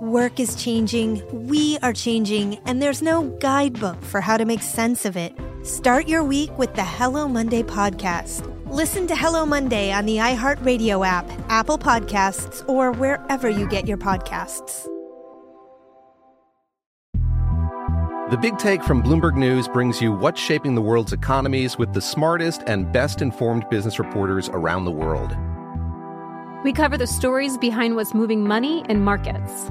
Work is changing, we are changing, and there's no guidebook for how to make sense of it. Start your week with the Hello Monday podcast. Listen to Hello Monday on the iHeartRadio app, Apple Podcasts, or wherever you get your podcasts. The Big Take from Bloomberg News brings you what's shaping the world's economies with the smartest and best informed business reporters around the world. We cover the stories behind what's moving money and markets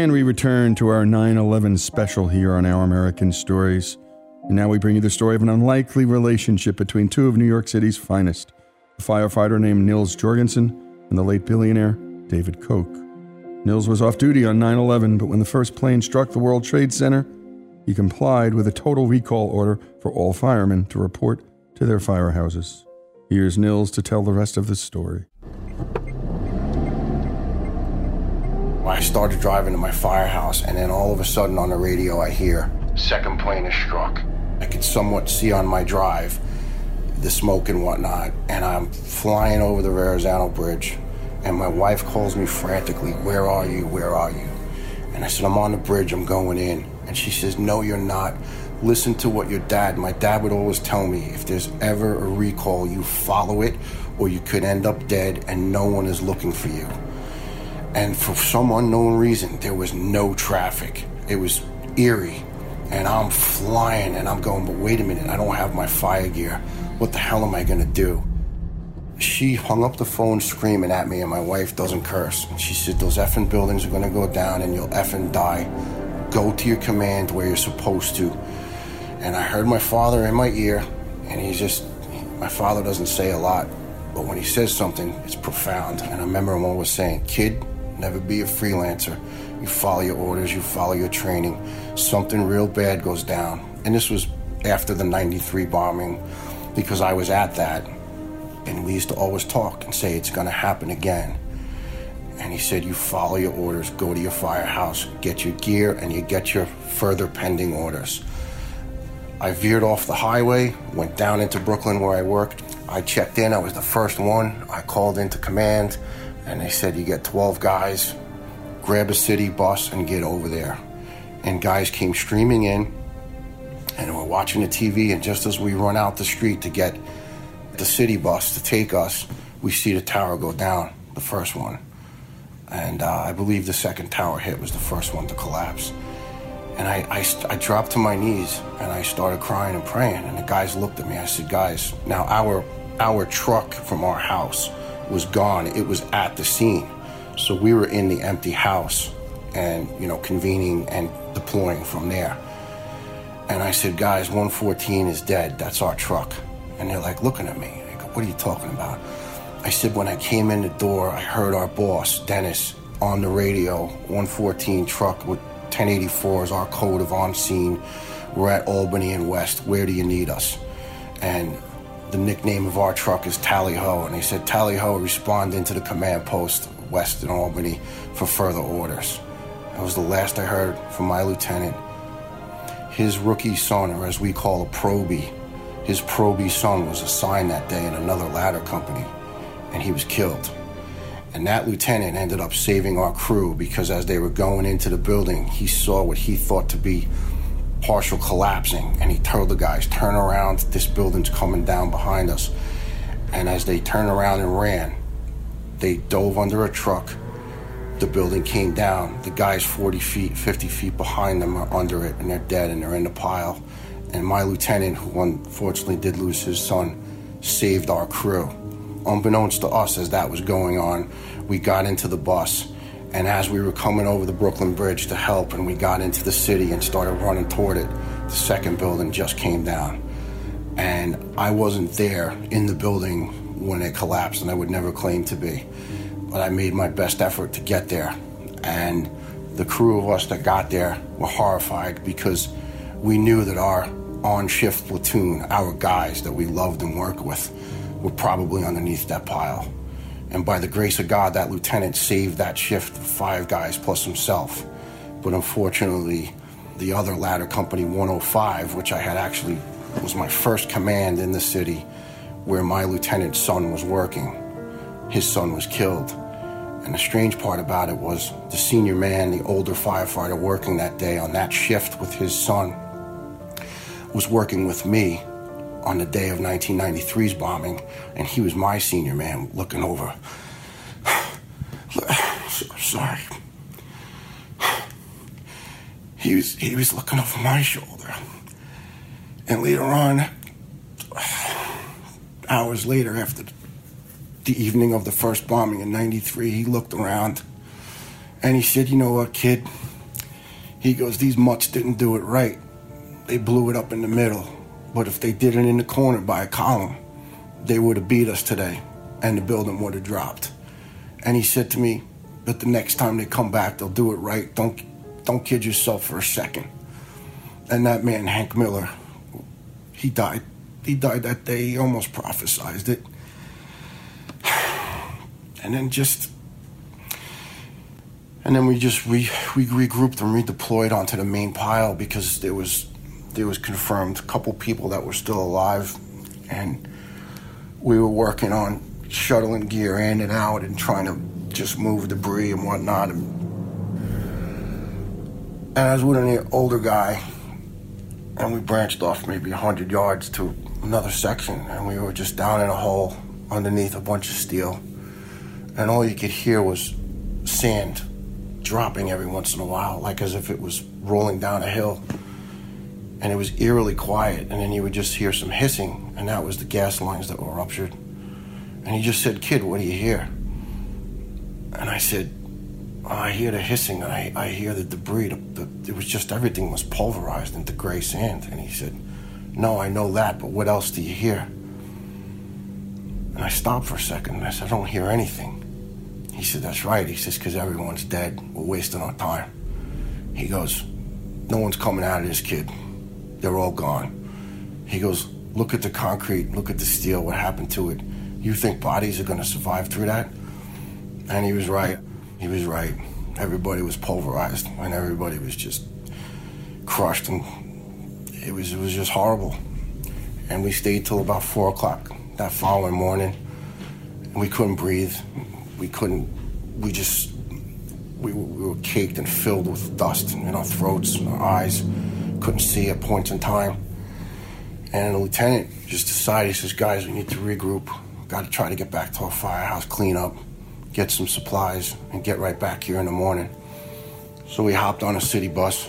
And we return to our 9 11 special here on Our American Stories. And now we bring you the story of an unlikely relationship between two of New York City's finest a firefighter named Nils Jorgensen and the late billionaire David Koch. Nils was off duty on 9 11, but when the first plane struck the World Trade Center, he complied with a total recall order for all firemen to report to their firehouses. Here's Nils to tell the rest of the story. I started driving to my firehouse, and then all of a sudden on the radio, I hear second plane is struck. I could somewhat see on my drive the smoke and whatnot, and I'm flying over the Verrazano Bridge, and my wife calls me frantically, "Where are you? Where are you?" And I said, "I'm on the bridge. I'm going in." And she says, "No, you're not. Listen to what your dad. My dad would always tell me, if there's ever a recall, you follow it, or you could end up dead, and no one is looking for you." And for some unknown reason, there was no traffic. It was eerie, and I'm flying, and I'm going, but wait a minute, I don't have my fire gear. What the hell am I gonna do? She hung up the phone screaming at me, and my wife doesn't curse. She said, Those effing buildings are gonna go down, and you'll effing die. Go to your command where you're supposed to. And I heard my father in my ear, and he's just, my father doesn't say a lot, but when he says something, it's profound. And I remember him always saying, Kid, Never be a freelancer. You follow your orders, you follow your training. Something real bad goes down. And this was after the 93 bombing because I was at that. And we used to always talk and say it's going to happen again. And he said, You follow your orders, go to your firehouse, get your gear, and you get your further pending orders. I veered off the highway, went down into Brooklyn where I worked. I checked in, I was the first one. I called into command, and they said, You get 12 guys, grab a city bus, and get over there. And guys came streaming in, and we're watching the TV, and just as we run out the street to get the city bus to take us, we see the tower go down, the first one. And uh, I believe the second tower hit was the first one to collapse. And I, I, I, dropped to my knees and I started crying and praying. And the guys looked at me. I said, guys, now our, our truck from our house was gone. It was at the scene. So we were in the empty house and, you know, convening and deploying from there. And I said, guys, 114 is dead. That's our truck. And they're like looking at me. Go, what are you talking about? I said, when I came in the door, I heard our boss, Dennis, on the radio, 114 truck with 1084 is our code of on scene. We're at Albany and West. Where do you need us? And the nickname of our truck is Tally Ho. And he said, Tally Ho, respond into the command post west in Albany for further orders. That was the last I heard from my lieutenant. His rookie son, or as we call a probie, his probie son was assigned that day in another ladder company and he was killed. And that lieutenant ended up saving our crew because as they were going into the building, he saw what he thought to be partial collapsing. And he told the guys, Turn around, this building's coming down behind us. And as they turned around and ran, they dove under a truck. The building came down. The guys 40 feet, 50 feet behind them are under it, and they're dead and they're in the pile. And my lieutenant, who unfortunately did lose his son, saved our crew unbeknownst to us as that was going on, we got into the bus. And as we were coming over the Brooklyn Bridge to help, and we got into the city and started running toward it, the second building just came down. And I wasn't there in the building when it collapsed, and I would never claim to be. But I made my best effort to get there. And the crew of us that got there were horrified because we knew that our on shift platoon, our guys that we loved and worked with, were probably underneath that pile. And by the grace of God, that lieutenant saved that shift of five guys plus himself. But unfortunately, the other ladder company 105, which I had actually was my first command in the city where my lieutenant's son was working, his son was killed. And the strange part about it was the senior man, the older firefighter working that day on that shift with his son, was working with me on the day of 1993's bombing, and he was my senior man looking over. Sorry. He was he was looking over my shoulder. And later on, hours later, after the evening of the first bombing in 93, he looked around and he said, You know what, kid? He goes, These mutts didn't do it right. They blew it up in the middle. But if they did it in the corner by a column, they would have beat us today and the building would have dropped. And he said to me But the next time they come back, they'll do it right. Don't, don't kid yourself for a second. And that man, Hank Miller, he died. He died that day. He almost prophesized it. And then just, and then we just re, we regrouped and redeployed onto the main pile because there was there was confirmed a couple people that were still alive, and we were working on shuttling gear in and out and trying to just move debris and whatnot. And, I was with an older guy, and we branched off maybe 100 yards to another section, and we were just down in a hole underneath a bunch of steel. And all you could hear was sand dropping every once in a while, like as if it was rolling down a hill and it was eerily quiet. And then you would just hear some hissing, and that was the gas lines that were ruptured. And he just said, Kid, what do you hear? And I said, oh, I hear the hissing, and I, I hear the debris. The, the, it was just everything was pulverized into gray sand. And he said, No, I know that, but what else do you hear? And I stopped for a second, and I said, I don't hear anything. He said, That's right. He says, Because everyone's dead. We're wasting our time. He goes, No one's coming out of this, kid. They're all gone. He goes, Look at the concrete, look at the steel, what happened to it. You think bodies are going to survive through that? And he was right. He was right. Everybody was pulverized, and everybody was just crushed, and it was it was just horrible. And we stayed till about four o'clock that following morning, we couldn't breathe. We couldn't. We just we, we were caked and filled with dust in our throats and our eyes. Couldn't see at points in time. And the lieutenant just decided, he says, guys, we need to regroup. Got to try to get back to our firehouse, clean up, get some supplies, and get right back here in the morning. So we hopped on a city bus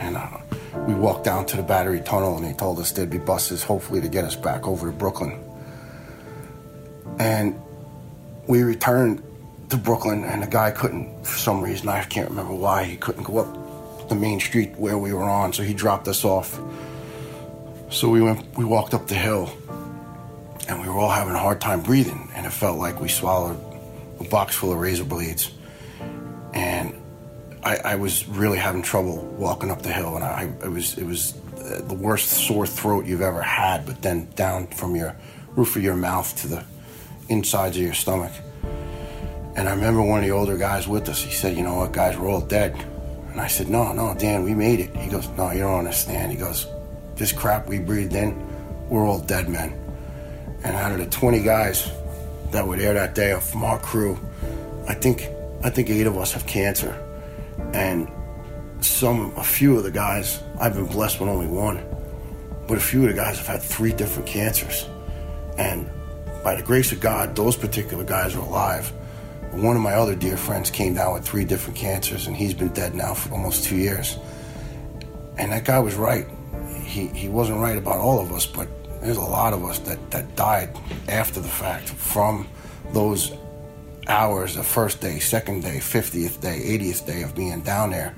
and uh, we walked down to the battery tunnel and they told us there'd be buses hopefully to get us back over to Brooklyn. And we returned to Brooklyn and the guy couldn't, for some reason, I can't remember why, he couldn't go up the main street where we were on, so he dropped us off. So we went, we walked up the hill and we were all having a hard time breathing and it felt like we swallowed a box full of razor blades. And I, I was really having trouble walking up the hill, and I, it was it was the worst sore throat you've ever had. But then down from your roof of your mouth to the insides of your stomach. And I remember one of the older guys with us. He said, "You know what, guys, we're all dead." And I said, "No, no, Dan, we made it." He goes, "No, you don't understand." He goes, "This crap we breathed in, we're all dead men." And out of the 20 guys that were there that day from our crew, I think I think eight of us have cancer and some a few of the guys I've been blessed with only one, but a few of the guys have had three different cancers, and by the grace of God, those particular guys are alive. One of my other dear friends came down with three different cancers, and he's been dead now for almost two years. And that guy was right. He he wasn't right about all of us, but there's a lot of us that, that died after the fact from those hours the first day, second day, 50th day, 80th day of being down there.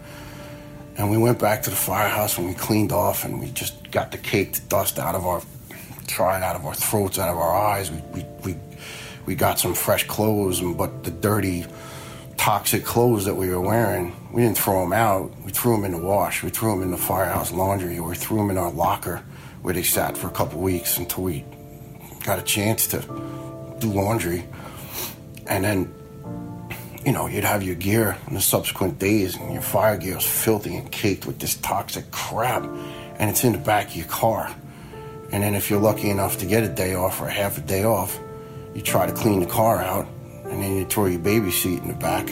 And we went back to the firehouse and we cleaned off and we just got the caked dust out of our, tried out of our throats, out of our eyes. We, we, we, we got some fresh clothes, but the dirty, toxic clothes that we were wearing, we didn't throw them out. We threw them in the wash. We threw them in the firehouse laundry or we threw them in our locker where they sat for a couple weeks until we got a chance to do laundry and then you know you'd have your gear in the subsequent days and your fire gear was filthy and caked with this toxic crap and it's in the back of your car and then if you're lucky enough to get a day off or half a day off you try to clean the car out and then you throw your baby seat in the back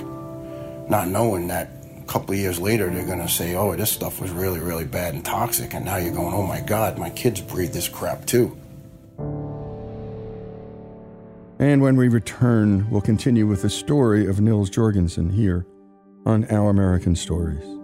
not knowing that a couple of years later they're going to say oh this stuff was really really bad and toxic and now you're going oh my god my kids breathe this crap too and when we return, we'll continue with the story of Nils Jorgensen here on Our American Stories.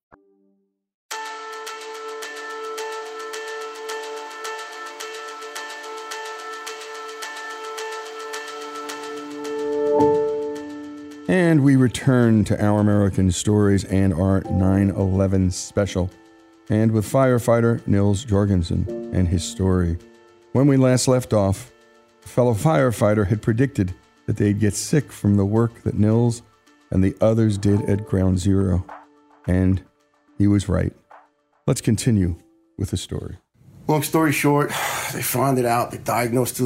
And we return to our American stories and our 9 11 special, and with firefighter Nils Jorgensen and his story. When we last left off, a fellow firefighter had predicted that they'd get sick from the work that Nils and the others did at Ground Zero. And he was right. Let's continue with the story. Long story short, they found it out. They diagnosed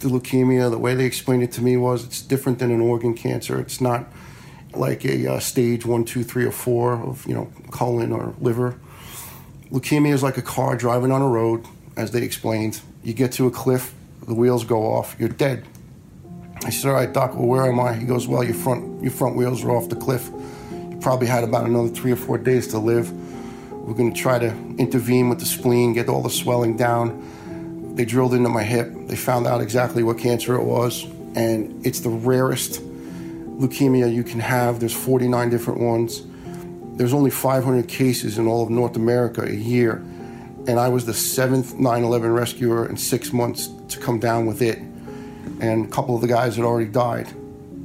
the leukemia, the way they explained it to me was it's different than an organ cancer. It's not like a uh, stage one, two, three, or four of you know colon or liver. Leukemia is like a car driving on a road, as they explained. You get to a cliff, the wheels go off, you're dead. I said, "All right, doc. Well, where am I?" He goes, "Well, your front your front wheels are off the cliff. You probably had about another three or four days to live. We're going to try to intervene with the spleen, get all the swelling down." They drilled into my hip. They found out exactly what cancer it was, and it's the rarest leukemia you can have. There's 49 different ones. There's only 500 cases in all of North America a year, and I was the seventh 9/11 rescuer in six months to come down with it. And a couple of the guys had already died.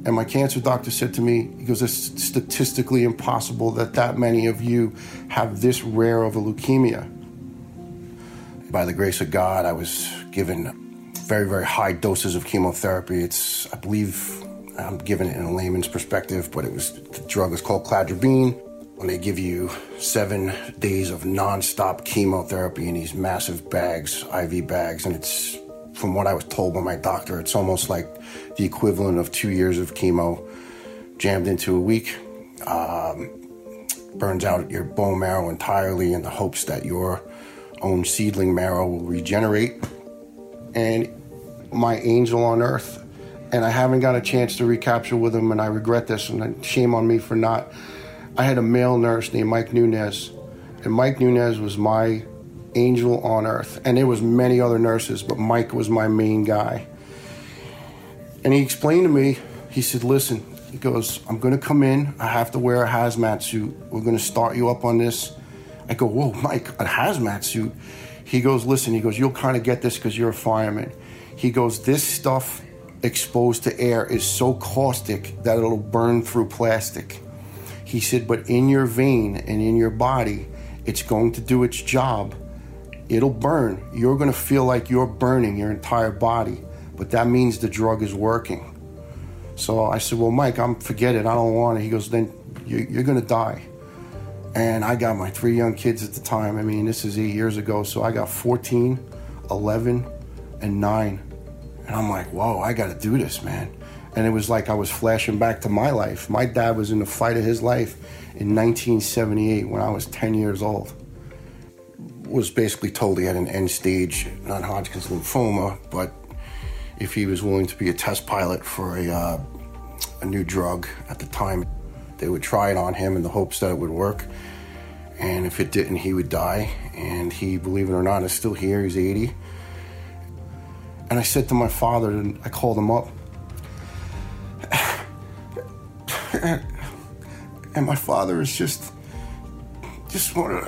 And my cancer doctor said to me, he goes, it's statistically impossible that that many of you have this rare of a leukemia. By the grace of God, I was given very, very high doses of chemotherapy. It's, I believe, I'm giving it in a layman's perspective, but it was the drug is called cladribine. When they give you seven days of nonstop chemotherapy in these massive bags, IV bags, and it's from what I was told by my doctor, it's almost like the equivalent of two years of chemo jammed into a week. Um, burns out your bone marrow entirely in the hopes that your own seedling marrow will regenerate. And my angel on earth, and I haven't got a chance to recapture with him, and I regret this, and shame on me for not. I had a male nurse named Mike Nunez, and Mike Nunez was my angel on earth. And there was many other nurses, but Mike was my main guy. And he explained to me, he said, listen, he goes, I'm gonna come in, I have to wear a hazmat suit. We're gonna start you up on this I go, whoa, Mike, a hazmat suit. He goes, listen, he goes, you'll kind of get this because you're a fireman. He goes, this stuff exposed to air is so caustic that it'll burn through plastic. He said, but in your vein and in your body, it's going to do its job. It'll burn. You're going to feel like you're burning your entire body, but that means the drug is working. So I said, Well, Mike, I'm forget it. I don't want it. He goes, Then you, you're going to die. And I got my three young kids at the time. I mean, this is eight years ago. So I got 14, 11, and 9. And I'm like, Whoa, I got to do this, man. And it was like I was flashing back to my life. My dad was in the fight of his life in 1978 when I was 10 years old. Was basically told he had an end stage non Hodgkin's lymphoma, but if he was willing to be a test pilot for a, uh, a new drug at the time, they would try it on him in the hopes that it would work. And if it didn't, he would die. And he, believe it or not, is still here. He's 80. And I said to my father, and I called him up. and my father is just, just one of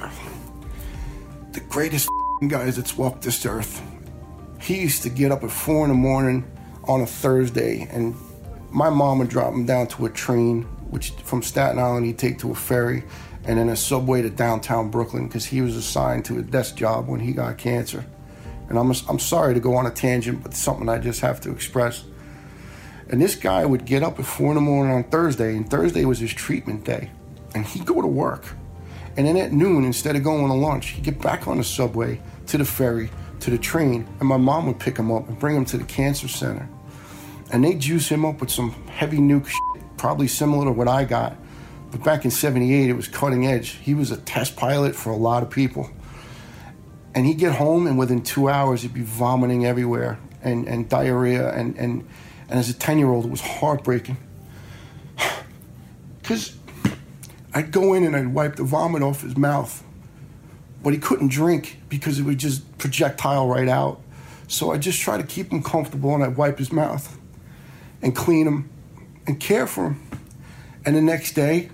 the, greatest guys that's walked this earth. He used to get up at four in the morning on a Thursday, and my mom would drop him down to a train, which from Staten Island he'd take to a ferry, and then a subway to downtown Brooklyn because he was assigned to a desk job when he got cancer. And I'm, I'm sorry to go on a tangent, but something I just have to express. And this guy would get up at four in the morning on Thursday, and Thursday was his treatment day. And he'd go to work. And then at noon, instead of going to lunch, he'd get back on the subway to the ferry to the train, and my mom would pick him up and bring him to the cancer center. And they'd juice him up with some heavy nuke shit, probably similar to what I got. But back in 78, it was cutting edge. He was a test pilot for a lot of people. And he'd get home, and within two hours, he'd be vomiting everywhere and, and diarrhea. And, and, and as a 10 year old, it was heartbreaking. Because I'd go in and I'd wipe the vomit off his mouth, but he couldn't drink because it would just projectile right out. So I just try to keep him comfortable and I'd wipe his mouth and clean him and care for him. And the next day,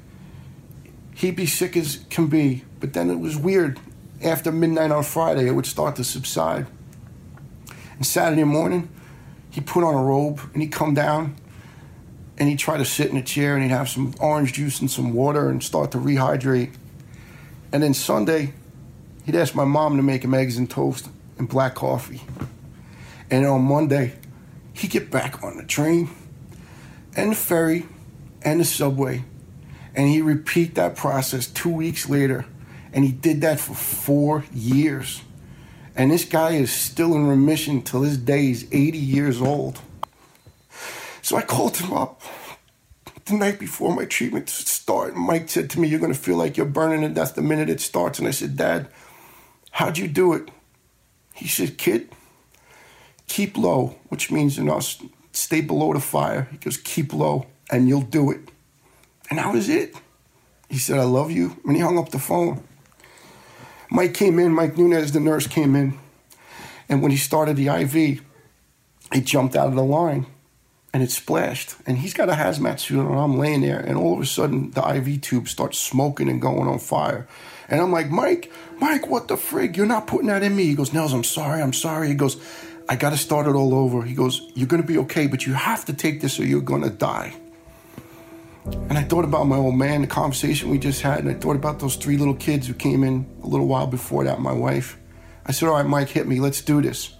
he'd be sick as can be. But then it was weird. After midnight on Friday, it would start to subside. And Saturday morning, he'd put on a robe and he'd come down and he'd try to sit in a chair and he'd have some orange juice and some water and start to rehydrate. And then Sunday, he'd ask my mom to make him eggs and toast and black coffee. And on Monday, he'd get back on the train and the ferry and the subway. And he'd repeat that process two weeks later. And he did that for four years. And this guy is still in remission till this day. He's 80 years old. So I called him up the night before my treatment started. Mike said to me, You're going to feel like you're burning to death the minute it starts. And I said, Dad, how'd you do it? He said, Kid, keep low, which means, you know, stay below the fire. He goes, Keep low, and you'll do it. And that was it. He said, I love you. And he hung up the phone. Mike came in, Mike Nunez, the nurse, came in. And when he started the IV, he jumped out of the line and it splashed. And he's got a hazmat suit on. I'm laying there, and all of a sudden, the IV tube starts smoking and going on fire. And I'm like, Mike, Mike, what the frig? You're not putting that in me. He goes, Nels, I'm sorry, I'm sorry. He goes, I got to start it all over. He goes, You're going to be okay, but you have to take this or you're going to die. And I thought about my old man, the conversation we just had, and I thought about those three little kids who came in a little while before that, my wife. I said, All right, Mike, hit me. Let's do this.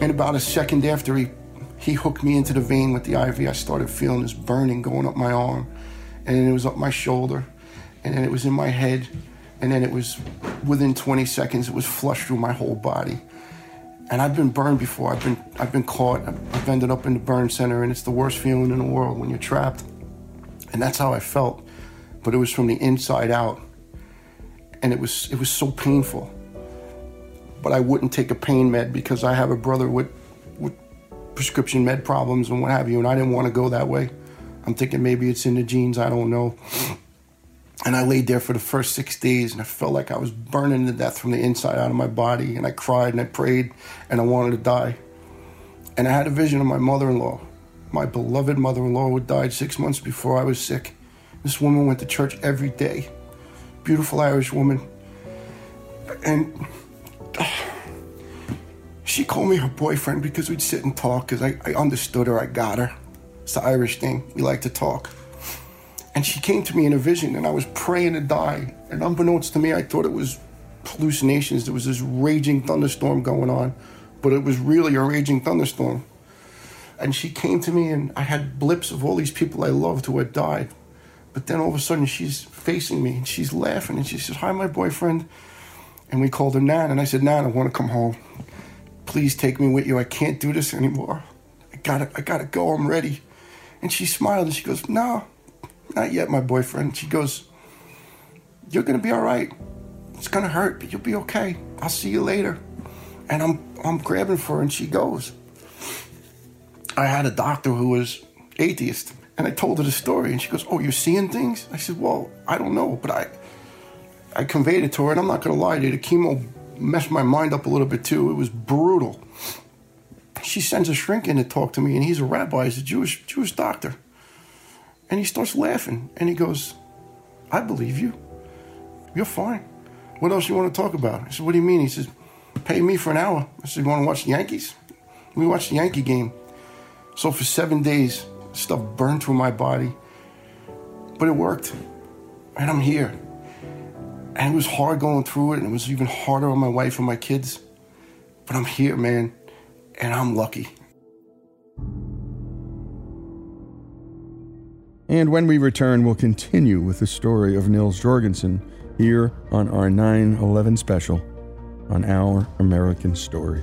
And about a second after he, he hooked me into the vein with the IV, I started feeling this burning going up my arm. And then it was up my shoulder. And then it was in my head. And then it was within 20 seconds, it was flushed through my whole body. And I've been burned before. I've been I've been caught. I've ended up in the burn center, and it's the worst feeling in the world when you're trapped. And that's how I felt. But it was from the inside out. And it was it was so painful. But I wouldn't take a pain med because I have a brother with with prescription med problems and what have you, and I didn't want to go that way. I'm thinking maybe it's in the genes, I don't know. And I laid there for the first six days and I felt like I was burning to death from the inside out of my body. And I cried and I prayed and I wanted to die. And I had a vision of my mother in law. My beloved mother in law died six months before I was sick. This woman went to church every day. Beautiful Irish woman. And she called me her boyfriend because we'd sit and talk because I, I understood her. I got her. It's the Irish thing. We like to talk. And she came to me in a vision, and I was praying to die. And unbeknownst to me, I thought it was hallucinations. There was this raging thunderstorm going on, but it was really a raging thunderstorm. And she came to me, and I had blips of all these people I loved who had died. But then all of a sudden, she's facing me and she's laughing, and she says, Hi, my boyfriend. And we called her Nan, and I said, Nan, I want to come home. Please take me with you. I can't do this anymore. I gotta, I gotta go. I'm ready. And she smiled and she goes, No, not yet, my boyfriend. She goes, You're gonna be all right. It's gonna hurt, but you'll be okay. I'll see you later. And I'm I'm grabbing for her and she goes. I had a doctor who was atheist, and I told her the story, and she goes, Oh, you're seeing things? I said, Well, I don't know, but I I conveyed it to her, and I'm not gonna lie to you, the chemo messed my mind up a little bit too. It was brutal. She sends a shrink in to talk to me, and he's a rabbi, he's a Jewish Jewish doctor. And he starts laughing and he goes, I believe you. You're fine. What else you want to talk about? I said, What do you mean? He says, Pay me for an hour. I said, You want to watch the Yankees? We watched the Yankee game. So for seven days, stuff burned through my body. But it worked. And I'm here. And it was hard going through it, and it was even harder on my wife and my kids. But I'm here, man. And I'm lucky. And when we return, we'll continue with the story of Nils Jorgensen here on our 9 11 special on Our American Story.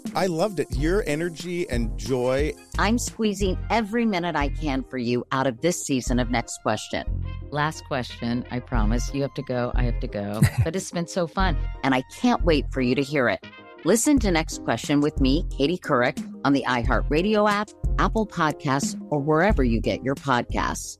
I loved it. Your energy and joy. I'm squeezing every minute I can for you out of this season of Next Question. Last question, I promise. You have to go. I have to go. but it's been so fun, and I can't wait for you to hear it. Listen to Next Question with me, Katie Couric, on the iHeartRadio app, Apple Podcasts, or wherever you get your podcasts.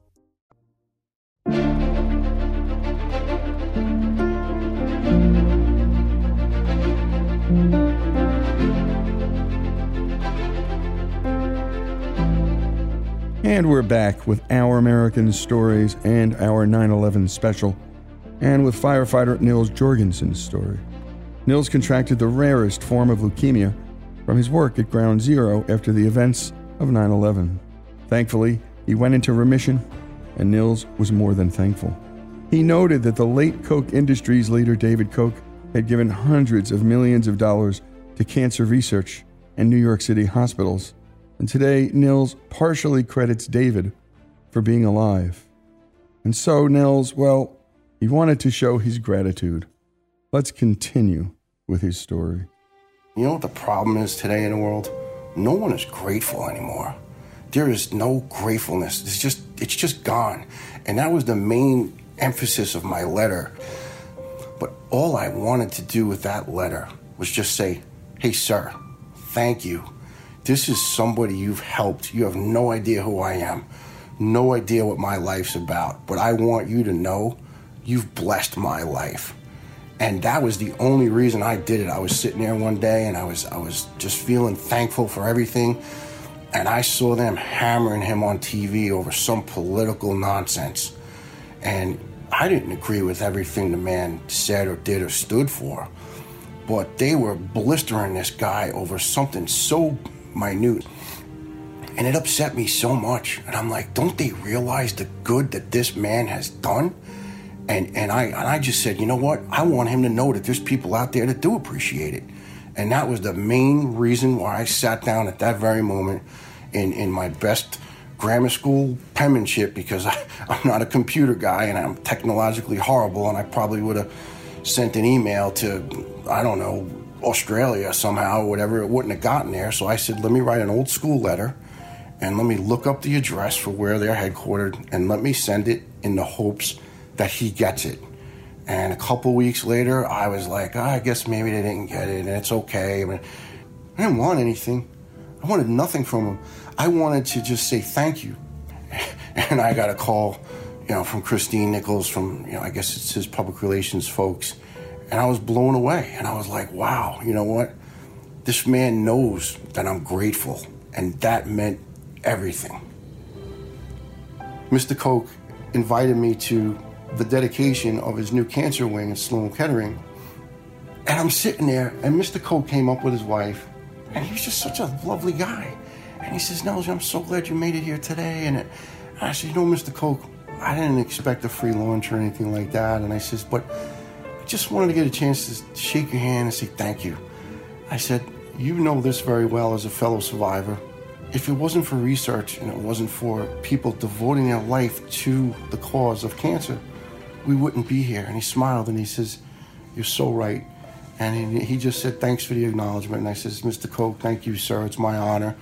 And we're back with Our American Stories and our 9 11 special, and with firefighter Nils Jorgensen's story. Nils contracted the rarest form of leukemia from his work at Ground Zero after the events of 9 11. Thankfully, he went into remission, and Nils was more than thankful. He noted that the late Koch Industries leader David Koch had given hundreds of millions of dollars to cancer research and New York City hospitals. And today, Nils partially credits David for being alive. And so, Nils, well, he wanted to show his gratitude. Let's continue with his story. You know what the problem is today in the world? No one is grateful anymore. There is no gratefulness. It's just it's just gone. And that was the main emphasis of my letter. But all I wanted to do with that letter was just say, "Hey sir, thank you. This is somebody you've helped. You have no idea who I am. No idea what my life's about, but I want you to know you've blessed my life." and that was the only reason I did it. I was sitting there one day and I was I was just feeling thankful for everything and I saw them hammering him on TV over some political nonsense. And I didn't agree with everything the man said or did or stood for. But they were blistering this guy over something so minute. And it upset me so much. And I'm like, don't they realize the good that this man has done? And and I and I just said, you know what? I want him to know that there's people out there that do appreciate it. And that was the main reason why I sat down at that very moment in, in my best grammar school penmanship because I, I'm not a computer guy and I'm technologically horrible and I probably would have sent an email to, I don't know, Australia somehow or whatever. It wouldn't have gotten there. So I said, let me write an old school letter and let me look up the address for where they're headquartered and let me send it in the hopes that he gets it. And a couple weeks later, I was like, oh, I guess maybe they didn't get it, and it's okay. I, mean, I didn't want anything. I wanted nothing from him. I wanted to just say thank you. And I got a call, you know, from Christine Nichols, from, you know, I guess it's his public relations folks. And I was blown away. And I was like, wow, you know what? This man knows that I'm grateful. And that meant everything. Mr. Koch invited me to the dedication of his new cancer wing at Sloan Kettering. And I'm sitting there, and Mr. Koch came up with his wife, and he was just such a lovely guy. And he says, Nels, I'm so glad you made it here today. And I said, You know, Mr. Koch, I didn't expect a free lunch or anything like that. And I says, But I just wanted to get a chance to shake your hand and say thank you. I said, You know this very well as a fellow survivor. If it wasn't for research and it wasn't for people devoting their life to the cause of cancer, we wouldn't be here. And he smiled and he says, You're so right. And he, just said, Thanks for the acknowledgement. And I says, Mr. Koch, thank you, sir. It's my honor.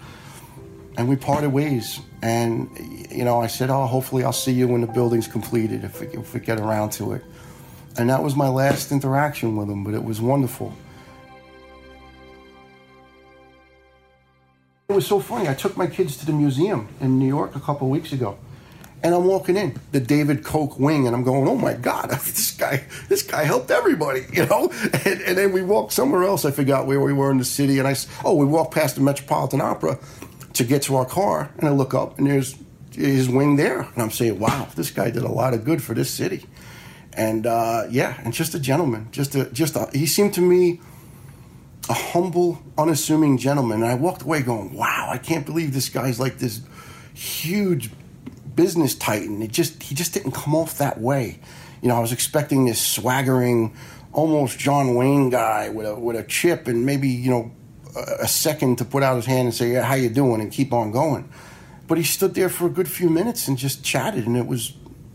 And we parted ways. And, you know, I said, Oh, hopefully I'll see you when the building's completed, if we, if we get around to it. And that was my last interaction with him, but it was wonderful. It was so funny. I took my kids to the museum in New York a couple weeks ago. And I'm walking in the David Koch wing, and I'm going, "Oh my God, this guy, this guy helped everybody," you know. And, and, then we walked somewhere else. I forgot where we were in the city, and I, oh, we walked past the Metropolitan Opera to get to our car, and I look up, and there's his wing there, and I'm saying, "Wow, this guy did a lot of good for this city." And uh, yeah, and just a gentleman, just a, just a, he seemed to me a humble, unassuming gentleman. And I walked away going, "Wow, I can't believe this guy's like this huge." business titan. It just he just didn't come off that way. You know, I was expecting this swaggering, almost John Wayne guy with a with a chip and maybe you know a, second to put out his hand and say, yeah, "How you doing?" and keep on going. But he stood there for a good few minutes and just chatted, and it was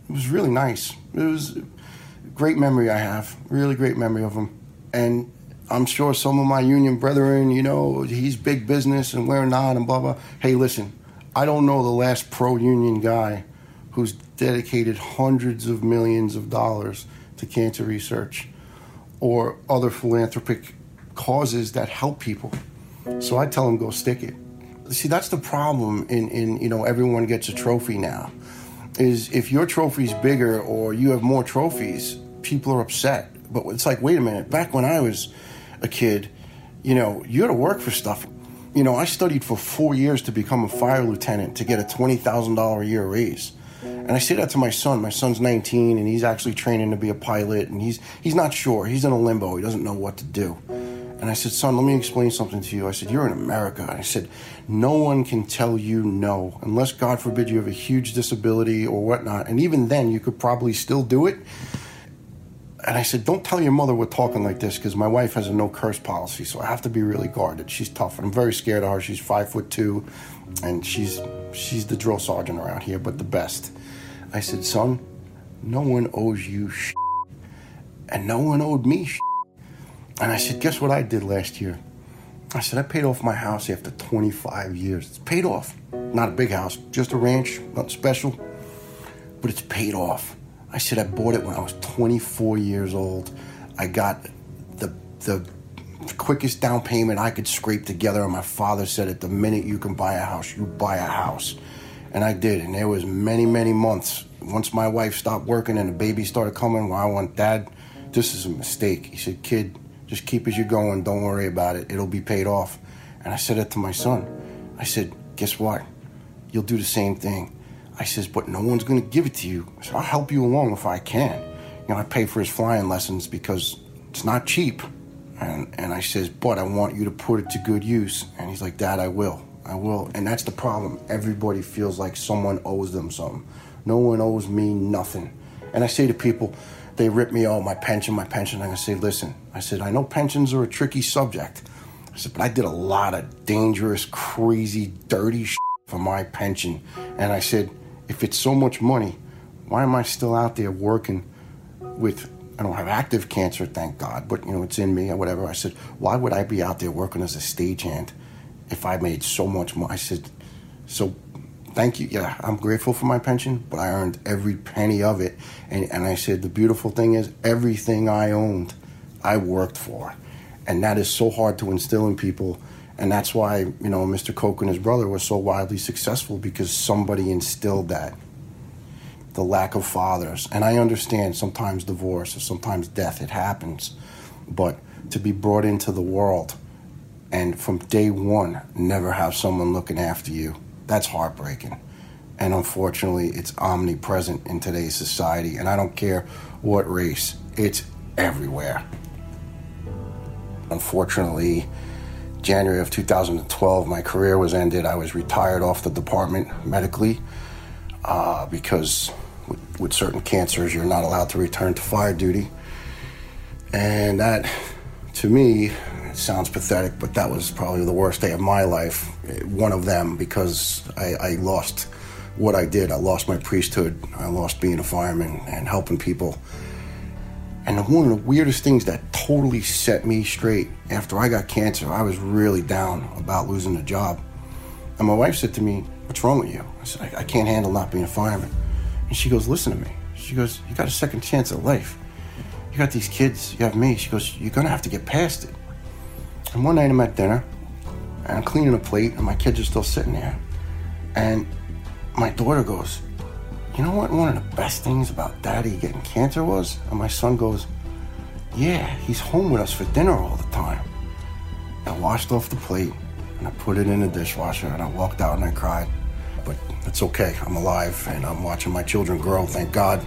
it was really nice. It was great memory I have, really great memory of him, and. I'm sure some of my union brethren, you know, he's big business and we're not, and blah blah. Hey, listen, I don't know the last pro union guy who's dedicated hundreds of millions of dollars to cancer research or other philanthropic causes that help people. So I tell them go stick it. See, that's the problem in, in you know everyone gets a trophy now. Is if your trophy's bigger or you have more trophies, people are upset. But it's like, wait a minute, back when I was a kid, you know, you had to work for stuff. You know, I studied for four years to become a fire lieutenant to get a $20,000 a year raise. And I say that to my son. My son's 19 and he's actually training to be a pilot and he's he's not sure. He's in a limbo. He doesn't know what to do. And I said, "Son, let me explain something to you." I said, "You're in America." And I said, "No one can tell you no unless God forbid you have a huge disability or whatnot. And even then, you could probably still do it." And I said, "Don't tell your mother we're talking like this because my wife has a no curse policy, so I have to be really guarded. She's tough, and I'm very scared of her. She's five foot two, and she's she's the drill sergeant around here, but the best." I said, "Son, no one owes you shit, and no one owed me shit." And I said, "Guess what I did last year?" I said, "I paid off my house after 25 years. It's paid off. Not a big house, just a ranch, nothing special, but it's paid off." I said I bought it when I was 24 years old. I got the the quickest down payment I could scrape together, and my father said, "At the minute you can buy a house, you buy a house." And I did, and there was many, many months. Once my wife stopped working and the baby started coming, well, I went, Dad, this is a mistake. He said, Kid, just keep as you're going. Don't worry about it. It'll be paid off. And I said it to my son. I said, Guess what? You'll do the same thing. I says, but no one's going to give it to you. So I'll help you along if I can. You know, I pay for his flying lessons because it's not cheap. And, and I says, but I want you to put it to good use. And he's like, Dad, I will. I will. And that's the problem. Everybody feels like someone owes them something. No one owes me nothing. And I say to people, they rip me, oh, my pension, my pension. And I say, listen, I said, I know pensions are a tricky subject. I said, but I did a lot of dangerous, crazy, dirty shit for my pension. And I said, if it's so much money, why am I still out there working with I don't have active cancer, thank God, but you know it's in me or whatever. I said, why would I be out there working as a stagehand if I made so much money? I said, so thank you. Yeah, I'm grateful for my pension, but I earned every penny of it. And, and I said, the beautiful thing is, everything I owned, I worked for. And that is so hard to instill in people and that's why, you know, Mr. Koch and his brother were so wildly successful because somebody instilled that. The lack of fathers. And I understand sometimes divorce or sometimes death, it happens. But to be brought into the world and from day one never have someone looking after you, that's heartbreaking. And unfortunately, it's omnipresent in today's society. And I don't care what race, it's everywhere. Unfortunately, January of 2012, my career was ended. I was retired off the department medically uh, because with, with, certain cancers, you're not allowed to return to fire duty. And that, to me, sounds pathetic, but that was probably the worst day of my life. One of them because I, I lost what I did. I lost my priesthood. I lost being a fireman and helping people. And one of the weirdest things that totally set me straight after I got cancer, I was really down about losing the job. And my wife said to me, What's wrong with you? I said, I, I can't handle not being a fireman. And she goes, Listen to me. She goes, You got a second chance at life. You got these kids, you have me. She goes, You're gonna have to get past it. And one night I'm at dinner, and I'm cleaning a plate, and my kids are still sitting there. And my daughter goes, You know what one of the best things about daddy getting cancer was? And my son goes, Yeah, he's home with us for dinner all the time. I washed off the plate, and I put it in the dishwasher, and I walked out and I cried. But it's okay, I'm alive, and I'm watching my children grow, thank God.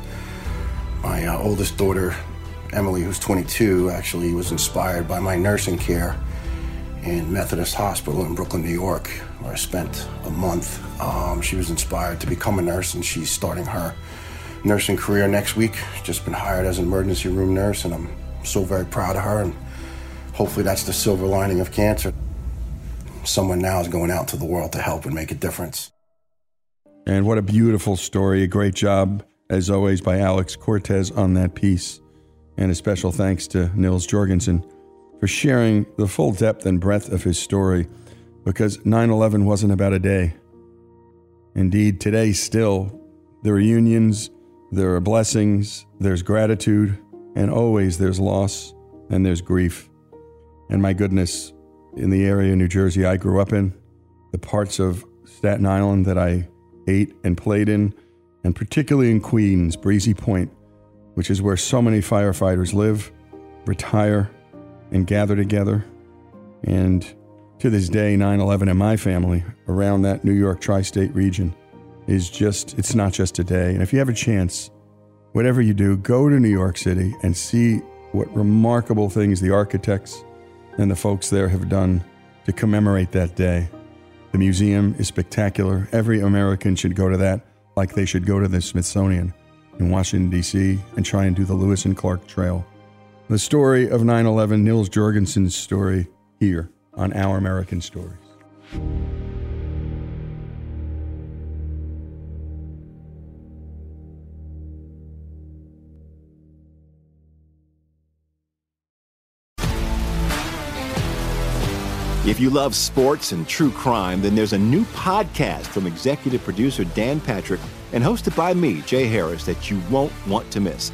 My uh, oldest daughter, Emily, who's 22, actually was inspired by my nursing care in Methodist Hospital in Brooklyn, New York, where I spent a month. Um, she was inspired to become a nurse, and she's starting her nursing career next week. Just been hired as an emergency room nurse, and I'm so very proud of her. And hopefully, that's the silver lining of cancer. Someone now is going out to the world to help and make a difference. And what a beautiful story. A great job, as always, by Alex Cortez on that piece. And a special thanks to Nils Jorgensen for sharing the full depth and breadth of his story because 9 11 wasn't about a day. Indeed, today still, there are unions, there are blessings, there's gratitude, and always there's loss and there's grief. And my goodness, in the area of New Jersey I grew up in, the parts of Staten Island that I ate and played in, and particularly in Queens, Breezy Point, which is where so many firefighters live, retire, and gather together. And to this day, 9 11 in my family around that New York tri state region is just, it's not just a day. And if you have a chance, whatever you do, go to New York City and see what remarkable things the architects and the folks there have done to commemorate that day. The museum is spectacular. Every American should go to that, like they should go to the Smithsonian in Washington, D.C., and try and do the Lewis and Clark Trail. The story of 9 11, Nils Jorgensen's story here on Our American Stories. If you love sports and true crime, then there's a new podcast from executive producer Dan Patrick and hosted by me, Jay Harris, that you won't want to miss.